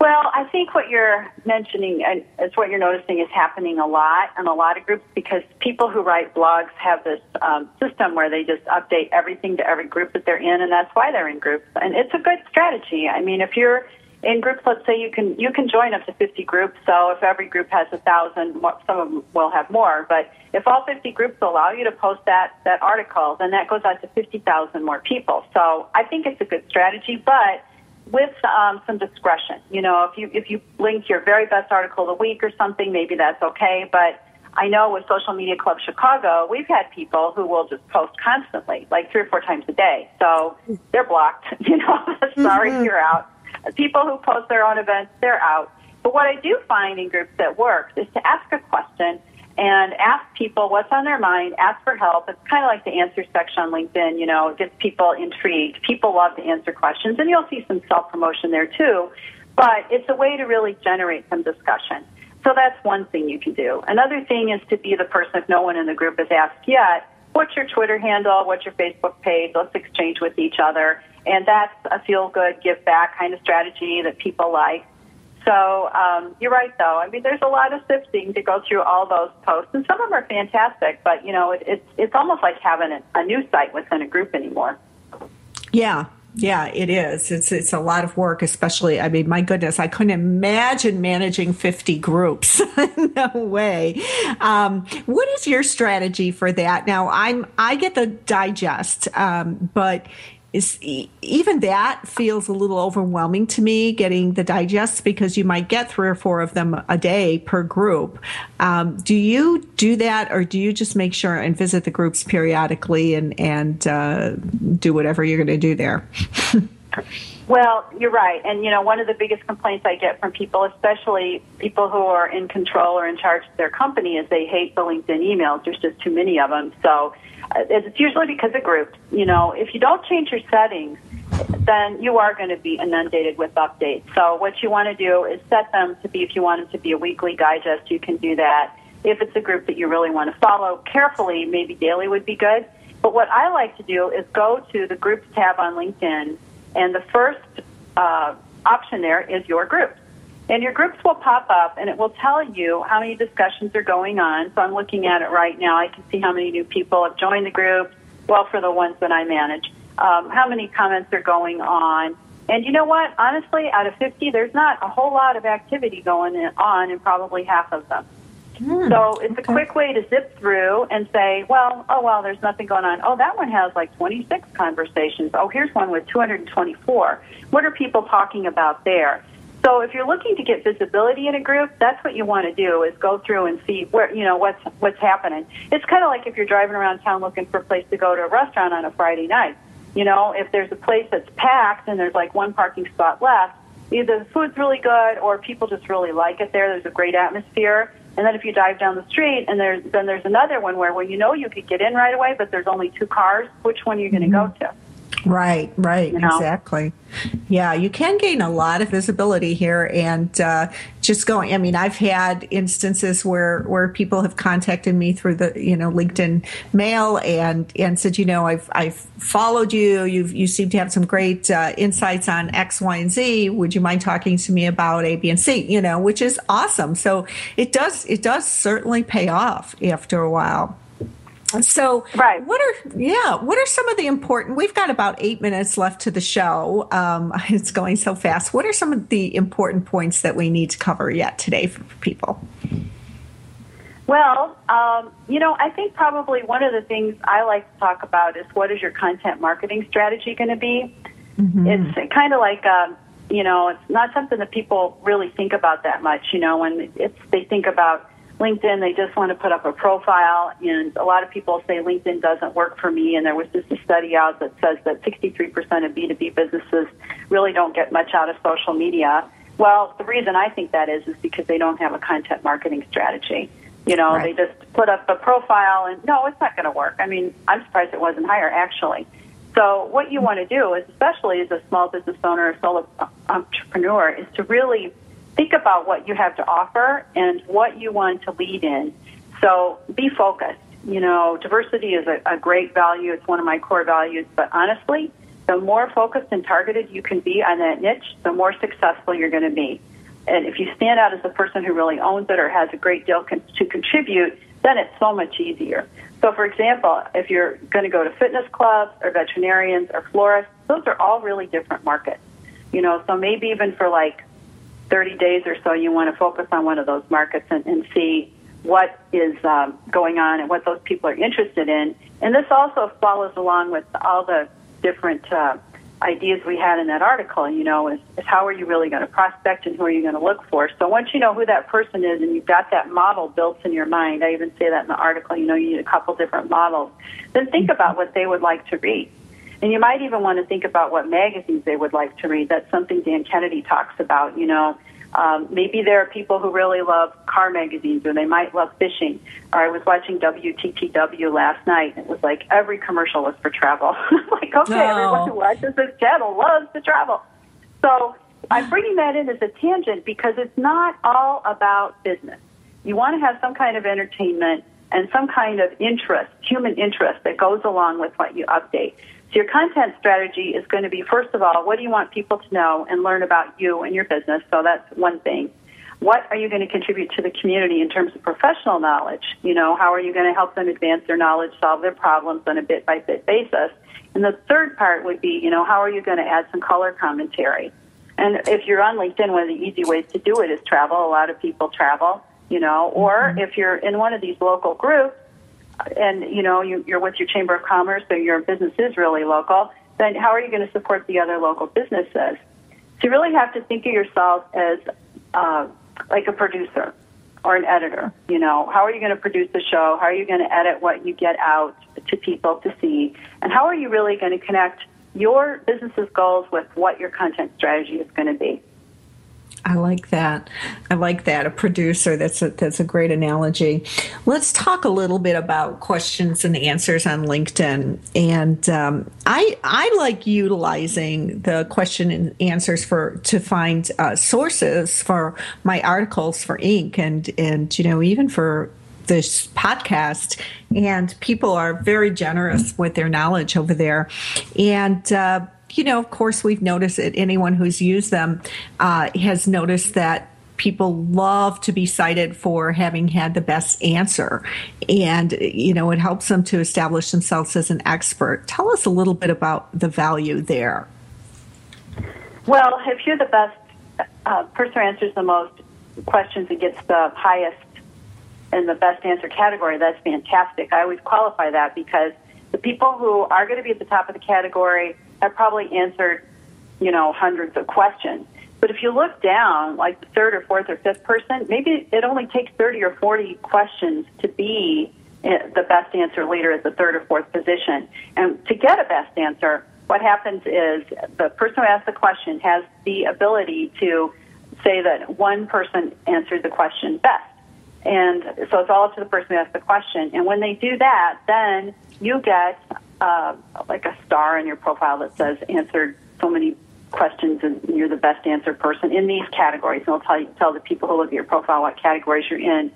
Well, I think what you're mentioning and is what you're noticing is happening a lot in a lot of groups because people who write blogs have this um, system where they just update everything to every group that they're in, and that's why they're in groups. And it's a good strategy. I mean, if you're in groups, let's say you can you can join up to 50 groups. So if every group has a thousand, some of them will have more. But if all 50 groups allow you to post that that article, then that goes out to 50,000 more people. So I think it's a good strategy, but with um, some discretion. You know, if you if you link your very best article of the week or something, maybe that's okay. But I know with Social Media Club Chicago, we've had people who will just post constantly, like three or four times a day. So they're blocked. You know, sorry, mm-hmm. you're out. People who post their own events, they're out. But what I do find in groups that work is to ask a question and ask people what's on their mind, ask for help. It's kind of like the answer section on LinkedIn, you know, it gets people intrigued. People love to answer questions, and you'll see some self promotion there too. But it's a way to really generate some discussion. So that's one thing you can do. Another thing is to be the person, if no one in the group has asked yet, what's your Twitter handle? What's your Facebook page? Let's exchange with each other. And that's a feel good, give back kind of strategy that people like. So um, you're right, though. I mean, there's a lot of sifting to go through all those posts, and some of them are fantastic. But you know, it, it's it's almost like having a, a news site within a group anymore. Yeah, Yeah, it is. It's it's a lot of work, especially. I mean, my goodness, I couldn't imagine managing fifty groups. no way. Um, what is your strategy for that? Now, I'm I get the digest, um, but is even that feels a little overwhelming to me getting the digests because you might get three or four of them a day per group. Um, do you do that or do you just make sure and visit the groups periodically and and uh, do whatever you're going to do there? Well you're right. And you know one of the biggest complaints i get from people especially people who are in control or in charge of their company is they hate the linkedin emails. There's just too many of them. So it's usually because of groups. You know, if you don't change your settings, then you are going to be inundated with updates. So what you want to do is set them to be, if you want it to be a weekly digest, you can do that. If it's a group that you really want to follow carefully, maybe daily would be good. But what I like to do is go to the groups tab on LinkedIn, and the first uh, option there is your group. And your groups will pop up and it will tell you how many discussions are going on. So I'm looking at it right now. I can see how many new people have joined the group. Well, for the ones that I manage, um, how many comments are going on. And you know what? Honestly, out of 50, there's not a whole lot of activity going on in probably half of them. Hmm, so it's okay. a quick way to zip through and say, well, oh, well, there's nothing going on. Oh, that one has like 26 conversations. Oh, here's one with 224. What are people talking about there? So if you're looking to get visibility in a group, that's what you want to do is go through and see where you know what's what's happening. It's kind of like if you're driving around town looking for a place to go to a restaurant on a Friday night. You know, if there's a place that's packed and there's like one parking spot left, either the food's really good or people just really like it there. There's a great atmosphere. And then if you dive down the street and there's then there's another one where when you know you could get in right away, but there's only two cars, which one are you going to go to? Right, right, you know? exactly. Yeah, you can gain a lot of visibility here, and uh, just going. I mean, I've had instances where where people have contacted me through the you know LinkedIn mail and and said, you know, I've I've followed you. You you seem to have some great uh, insights on X, Y, and Z. Would you mind talking to me about A, B, and C? You know, which is awesome. So it does it does certainly pay off after a while. So, right. what are yeah? What are some of the important? We've got about eight minutes left to the show. Um, it's going so fast. What are some of the important points that we need to cover yet today for people? Well, um, you know, I think probably one of the things I like to talk about is what is your content marketing strategy going to be? Mm-hmm. It's kind of like, uh, you know, it's not something that people really think about that much. You know, when it's they think about LinkedIn, they just want to put up a profile, and a lot of people say LinkedIn doesn't work for me. And there was just a study out that says that 63% of B2B businesses really don't get much out of social media. Well, the reason I think that is is because they don't have a content marketing strategy. You know, right. they just put up a profile, and no, it's not going to work. I mean, I'm surprised it wasn't higher actually. So, what you want to do is, especially as a small business owner or solo entrepreneur, is to really think about what you have to offer and what you want to lead in. So be focused. You know, diversity is a, a great value. It's one of my core values. But honestly, the more focused and targeted you can be on that niche, the more successful you're going to be. And if you stand out as the person who really owns it or has a great deal con- to contribute, then it's so much easier. So, for example, if you're going to go to fitness clubs or veterinarians or florists, those are all really different markets. You know, so maybe even for like 30 days or so, you want to focus on one of those markets and, and see what is um, going on and what those people are interested in. And this also follows along with all the different uh, ideas we had in that article, you know, is, is how are you really going to prospect and who are you going to look for. So once you know who that person is and you've got that model built in your mind, I even say that in the article, you know, you need a couple different models, then think about what they would like to read. And you might even want to think about what magazines they would like to read. That's something Dan Kennedy talks about. You know, um, maybe there are people who really love car magazines, or they might love fishing. Or I was watching WTTW last night, and it was like every commercial was for travel. like, okay, oh. everyone who watches this channel loves to travel. So I'm bringing that in as a tangent because it's not all about business. You want to have some kind of entertainment and some kind of interest, human interest that goes along with what you update. So your content strategy is going to be, first of all, what do you want people to know and learn about you and your business? So that's one thing. what are you going to contribute to the community in terms of professional knowledge? You know, how are you going to help them advance their knowledge, solve their problems on a bit by bit basis? And the third part would be, you know, how are you going to add some color commentary? And if you're on LinkedIn, one of the easy ways to do it is travel. A lot of people travel, you know, or mm-hmm. if you're in one of these local groups and, you know, you, you're with your Chamber of Commerce or your business is really local, then how are you going to support the other local businesses? So you really have to think of yourself as uh, like a producer or an editor. You know, how are you going to produce the show? How are you going to edit what you get out to people to see? And how are you really going to connect your business's goals with what your content strategy is going to be? I like that. I like that. A producer. That's a, that's a great analogy. Let's talk a little bit about questions and answers on LinkedIn. And um, I I like utilizing the question and answers for to find uh, sources for my articles for Inc. and and you know even for this podcast and people are very generous with their knowledge over there and uh, you know, of course, we've noticed that anyone who's used them uh, has noticed that people love to be cited for having had the best answer. And, you know, it helps them to establish themselves as an expert. Tell us a little bit about the value there. Well, if you're the best uh, person who answers the most questions and gets the highest in the best answer category, that's fantastic. I always qualify that because the people who are going to be at the top of the category have probably answered, you know, hundreds of questions. But if you look down, like the third or fourth or fifth person, maybe it only takes 30 or 40 questions to be eh, the best answer leader at the third or fourth position. And to get a best answer, what happens is the person who asks the question has the ability to say that one person answered the question best. And so it's all up to the person who asked the question. And when they do that, then you get uh, like a star in your profile that says answered so many questions and you're the best answer person in these categories. And it'll tell you, tell the people who look at your profile what categories you're in.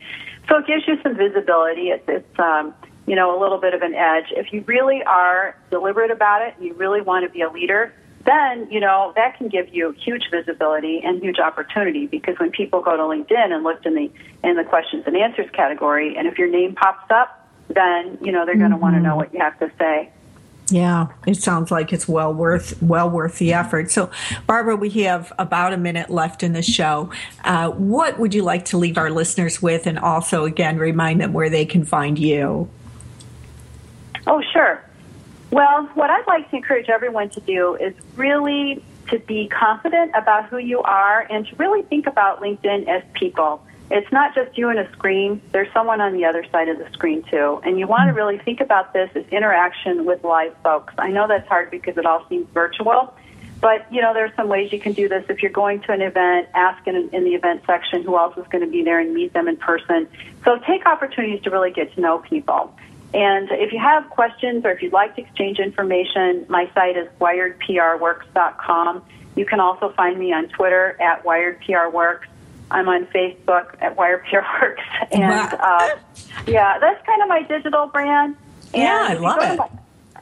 So it gives you some visibility. It's, it's um, you know, a little bit of an edge. If you really are deliberate about it, and you really want to be a leader, then you know that can give you huge visibility and huge opportunity because when people go to LinkedIn and look in the in the questions and answers category, and if your name pops up, then you know they're going to want to know what you have to say. Yeah, it sounds like it's well worth well worth the effort. So, Barbara, we have about a minute left in the show. Uh, what would you like to leave our listeners with, and also again remind them where they can find you? Oh, sure. Well, what I'd like to encourage everyone to do is really to be confident about who you are and to really think about LinkedIn as people it's not just you and a screen. There's someone on the other side of the screen too. And you want to hmm. really think about this as interaction with live folks. I know that's hard because it all seems virtual, but you know, there's some ways you can do this. If you're going to an event, ask in, in the event section who else is going to be there and meet them in person. So take opportunities to really get to know people. And if you have questions or if you'd like to exchange information, my site is wiredprworks.com. You can also find me on Twitter at wiredprworks. I'm on Facebook at WiredPRWorks, and uh, yeah, that's kind of my digital brand. And yeah, I love it. My,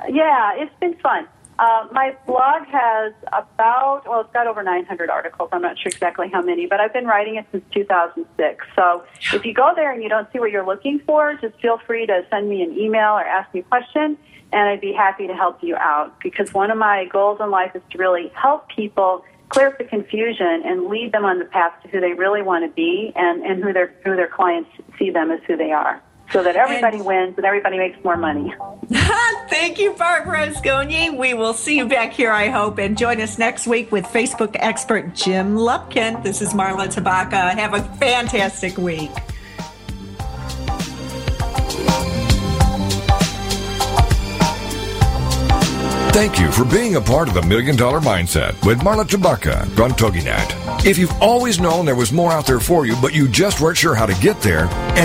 yeah, it's been fun. Uh, my blog has about, well, it's got over 900 articles. I'm not sure exactly how many, but I've been writing it since 2006. So if you go there and you don't see what you're looking for, just feel free to send me an email or ask me a question, and I'd be happy to help you out. Because one of my goals in life is to really help people clear up the confusion and lead them on the path to who they really want to be and, and who their who their clients see them as who they are. So that everybody and, wins and everybody makes more money. Thank you, Barbara Rozgonyi. We will see you back here, I hope, and join us next week with Facebook expert Jim Lupkin. This is Marla Tabaka. Have a fantastic week. Thank you for being a part of the Million Dollar Mindset with Marla Tabaka on TogiNet. If you've always known there was more out there for you, but you just weren't sure how to get there, and